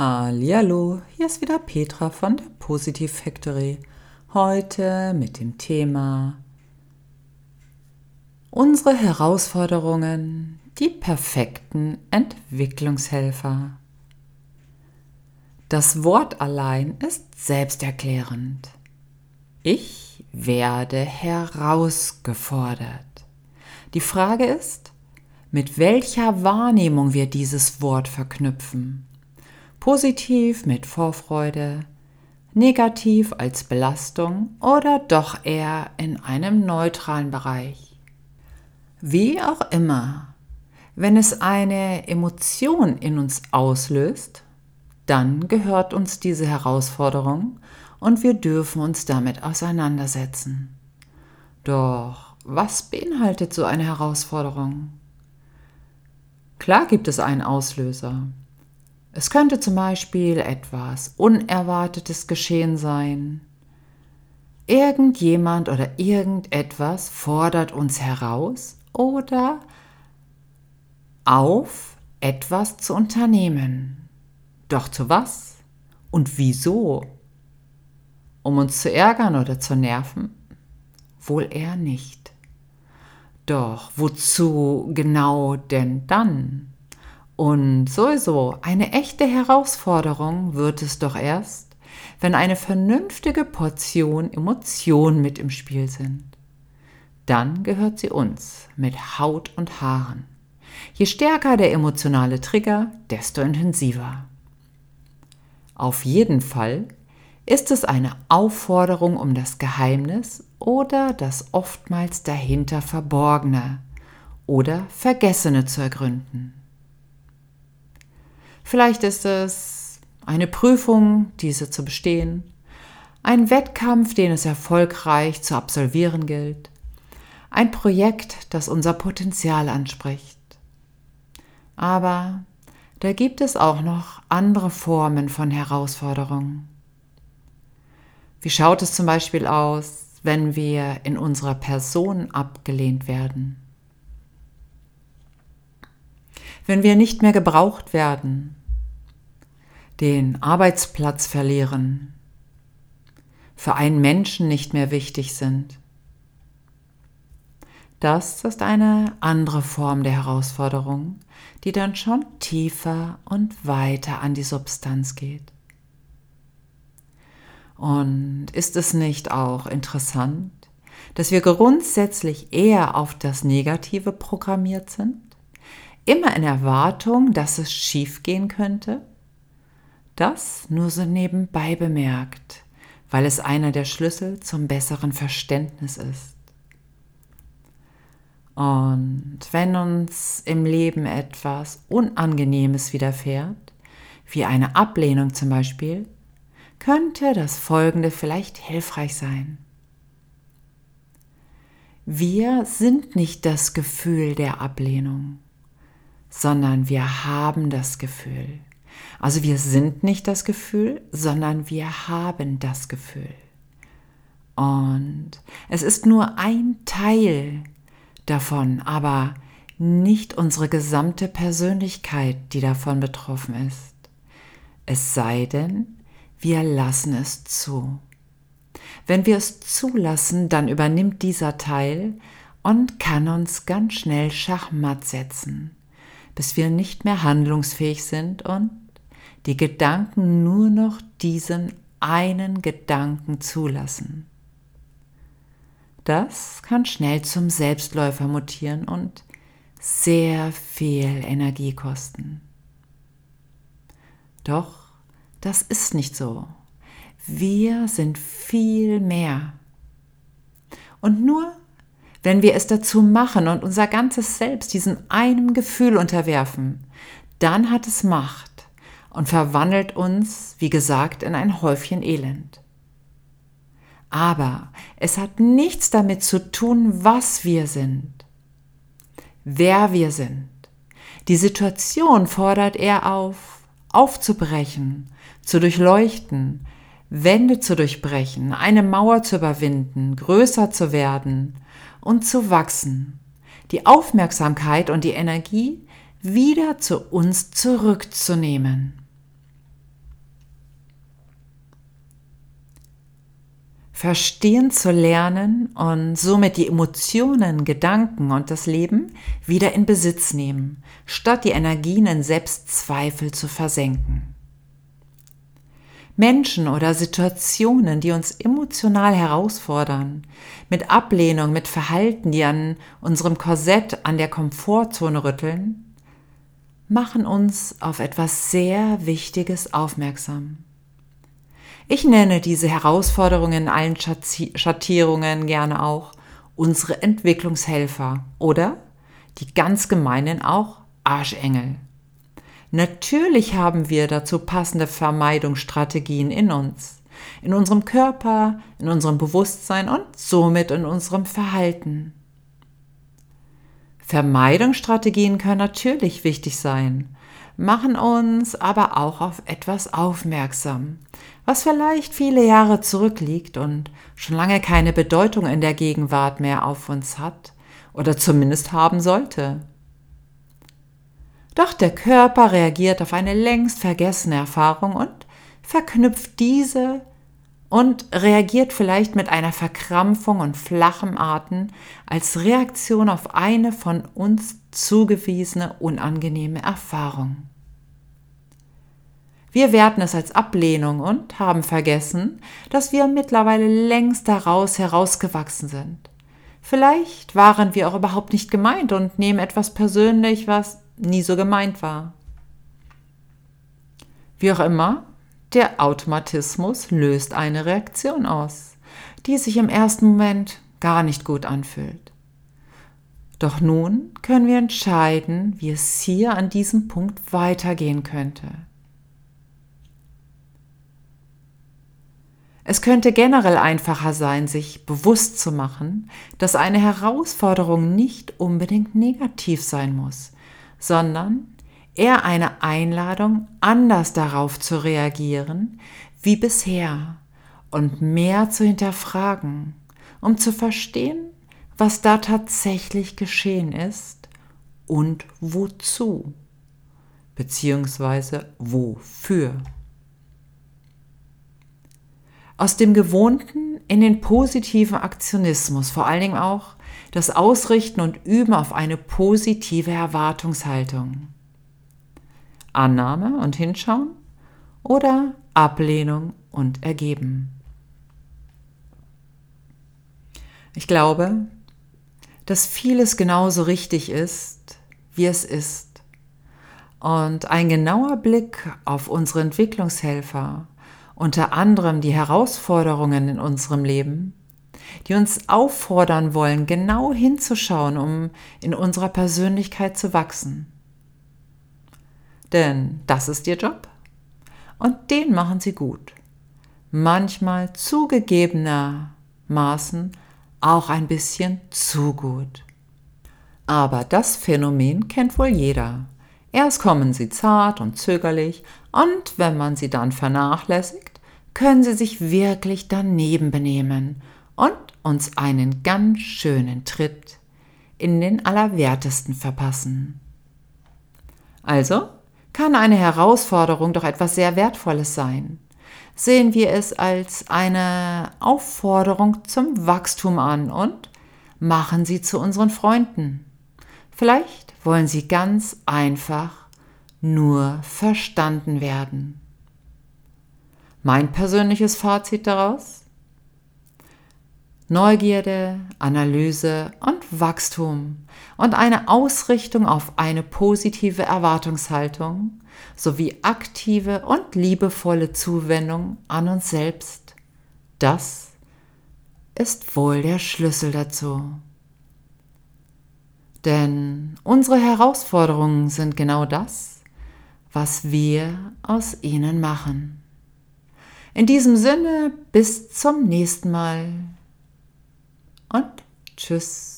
Hallo, hier ist wieder Petra von der Positive Factory. Heute mit dem Thema Unsere Herausforderungen, die perfekten Entwicklungshelfer. Das Wort allein ist selbsterklärend. Ich werde herausgefordert. Die Frage ist, mit welcher Wahrnehmung wir dieses Wort verknüpfen. Positiv mit Vorfreude, negativ als Belastung oder doch eher in einem neutralen Bereich. Wie auch immer, wenn es eine Emotion in uns auslöst, dann gehört uns diese Herausforderung und wir dürfen uns damit auseinandersetzen. Doch was beinhaltet so eine Herausforderung? Klar gibt es einen Auslöser. Es könnte zum Beispiel etwas Unerwartetes geschehen sein. Irgendjemand oder irgendetwas fordert uns heraus oder auf, etwas zu unternehmen. Doch zu was? Und wieso? Um uns zu ärgern oder zu nerven? Wohl eher nicht. Doch wozu genau denn dann? Und sowieso, eine echte Herausforderung wird es doch erst, wenn eine vernünftige Portion Emotionen mit im Spiel sind. Dann gehört sie uns mit Haut und Haaren. Je stärker der emotionale Trigger, desto intensiver. Auf jeden Fall ist es eine Aufforderung um das Geheimnis oder das oftmals dahinter Verborgene oder Vergessene zu ergründen. Vielleicht ist es eine Prüfung, diese zu bestehen, ein Wettkampf, den es erfolgreich zu absolvieren gilt, ein Projekt, das unser Potenzial anspricht. Aber da gibt es auch noch andere Formen von Herausforderungen. Wie schaut es zum Beispiel aus, wenn wir in unserer Person abgelehnt werden? Wenn wir nicht mehr gebraucht werden, den Arbeitsplatz verlieren, für einen Menschen nicht mehr wichtig sind. Das ist eine andere Form der Herausforderung, die dann schon tiefer und weiter an die Substanz geht. Und ist es nicht auch interessant, dass wir grundsätzlich eher auf das Negative programmiert sind? Immer in Erwartung, dass es schiefgehen könnte? Das nur so nebenbei bemerkt, weil es einer der Schlüssel zum besseren Verständnis ist. Und wenn uns im Leben etwas Unangenehmes widerfährt, wie eine Ablehnung zum Beispiel, könnte das Folgende vielleicht hilfreich sein. Wir sind nicht das Gefühl der Ablehnung, sondern wir haben das Gefühl. Also wir sind nicht das Gefühl, sondern wir haben das Gefühl. Und es ist nur ein Teil davon, aber nicht unsere gesamte Persönlichkeit, die davon betroffen ist. Es sei denn, wir lassen es zu. Wenn wir es zulassen, dann übernimmt dieser Teil und kann uns ganz schnell Schachmatt setzen, bis wir nicht mehr handlungsfähig sind und die Gedanken nur noch diesen einen Gedanken zulassen. Das kann schnell zum Selbstläufer mutieren und sehr viel Energie kosten. Doch das ist nicht so. Wir sind viel mehr. Und nur wenn wir es dazu machen und unser ganzes Selbst diesem einem Gefühl unterwerfen, dann hat es Macht und verwandelt uns, wie gesagt, in ein Häufchen Elend. Aber es hat nichts damit zu tun, was wir sind, wer wir sind. Die Situation fordert er auf, aufzubrechen, zu durchleuchten, Wände zu durchbrechen, eine Mauer zu überwinden, größer zu werden und zu wachsen, die Aufmerksamkeit und die Energie wieder zu uns zurückzunehmen. Verstehen zu lernen und somit die Emotionen, Gedanken und das Leben wieder in Besitz nehmen, statt die Energien in Selbstzweifel zu versenken. Menschen oder Situationen, die uns emotional herausfordern, mit Ablehnung, mit Verhalten, die an unserem Korsett, an der Komfortzone rütteln, machen uns auf etwas sehr Wichtiges aufmerksam. Ich nenne diese Herausforderungen in allen Schattierungen gerne auch unsere Entwicklungshelfer oder die ganz gemeinen auch Arschengel. Natürlich haben wir dazu passende Vermeidungsstrategien in uns, in unserem Körper, in unserem Bewusstsein und somit in unserem Verhalten. Vermeidungsstrategien können natürlich wichtig sein, machen uns aber auch auf etwas aufmerksam, was vielleicht viele Jahre zurückliegt und schon lange keine Bedeutung in der Gegenwart mehr auf uns hat oder zumindest haben sollte. Doch der Körper reagiert auf eine längst vergessene Erfahrung und verknüpft diese und reagiert vielleicht mit einer Verkrampfung und flachem Atem als Reaktion auf eine von uns zugewiesene unangenehme Erfahrung. Wir werten es als Ablehnung und haben vergessen, dass wir mittlerweile längst daraus herausgewachsen sind. Vielleicht waren wir auch überhaupt nicht gemeint und nehmen etwas persönlich, was nie so gemeint war. Wie auch immer, der Automatismus löst eine Reaktion aus, die sich im ersten Moment gar nicht gut anfühlt. Doch nun können wir entscheiden, wie es hier an diesem Punkt weitergehen könnte. Es könnte generell einfacher sein, sich bewusst zu machen, dass eine Herausforderung nicht unbedingt negativ sein muss, sondern eher eine Einladung, anders darauf zu reagieren wie bisher und mehr zu hinterfragen, um zu verstehen, was da tatsächlich geschehen ist und wozu, beziehungsweise wofür. Aus dem Gewohnten in den positiven Aktionismus, vor allen Dingen auch das Ausrichten und Üben auf eine positive Erwartungshaltung. Annahme und Hinschauen oder Ablehnung und Ergeben. Ich glaube, dass vieles genauso richtig ist, wie es ist. Und ein genauer Blick auf unsere Entwicklungshelfer unter anderem die Herausforderungen in unserem Leben, die uns auffordern wollen, genau hinzuschauen, um in unserer Persönlichkeit zu wachsen. Denn das ist ihr Job und den machen sie gut. Manchmal zugegebenermaßen auch ein bisschen zu gut. Aber das Phänomen kennt wohl jeder. Erst kommen sie zart und zögerlich, und wenn man sie dann vernachlässigt, können sie sich wirklich daneben benehmen und uns einen ganz schönen Tritt in den Allerwertesten verpassen. Also kann eine Herausforderung doch etwas sehr Wertvolles sein. Sehen wir es als eine Aufforderung zum Wachstum an und machen sie zu unseren Freunden. Vielleicht wollen sie ganz einfach nur verstanden werden. Mein persönliches Fazit daraus? Neugierde, Analyse und Wachstum und eine Ausrichtung auf eine positive Erwartungshaltung sowie aktive und liebevolle Zuwendung an uns selbst. Das ist wohl der Schlüssel dazu. Denn unsere Herausforderungen sind genau das, was wir aus ihnen machen. In diesem Sinne, bis zum nächsten Mal und tschüss.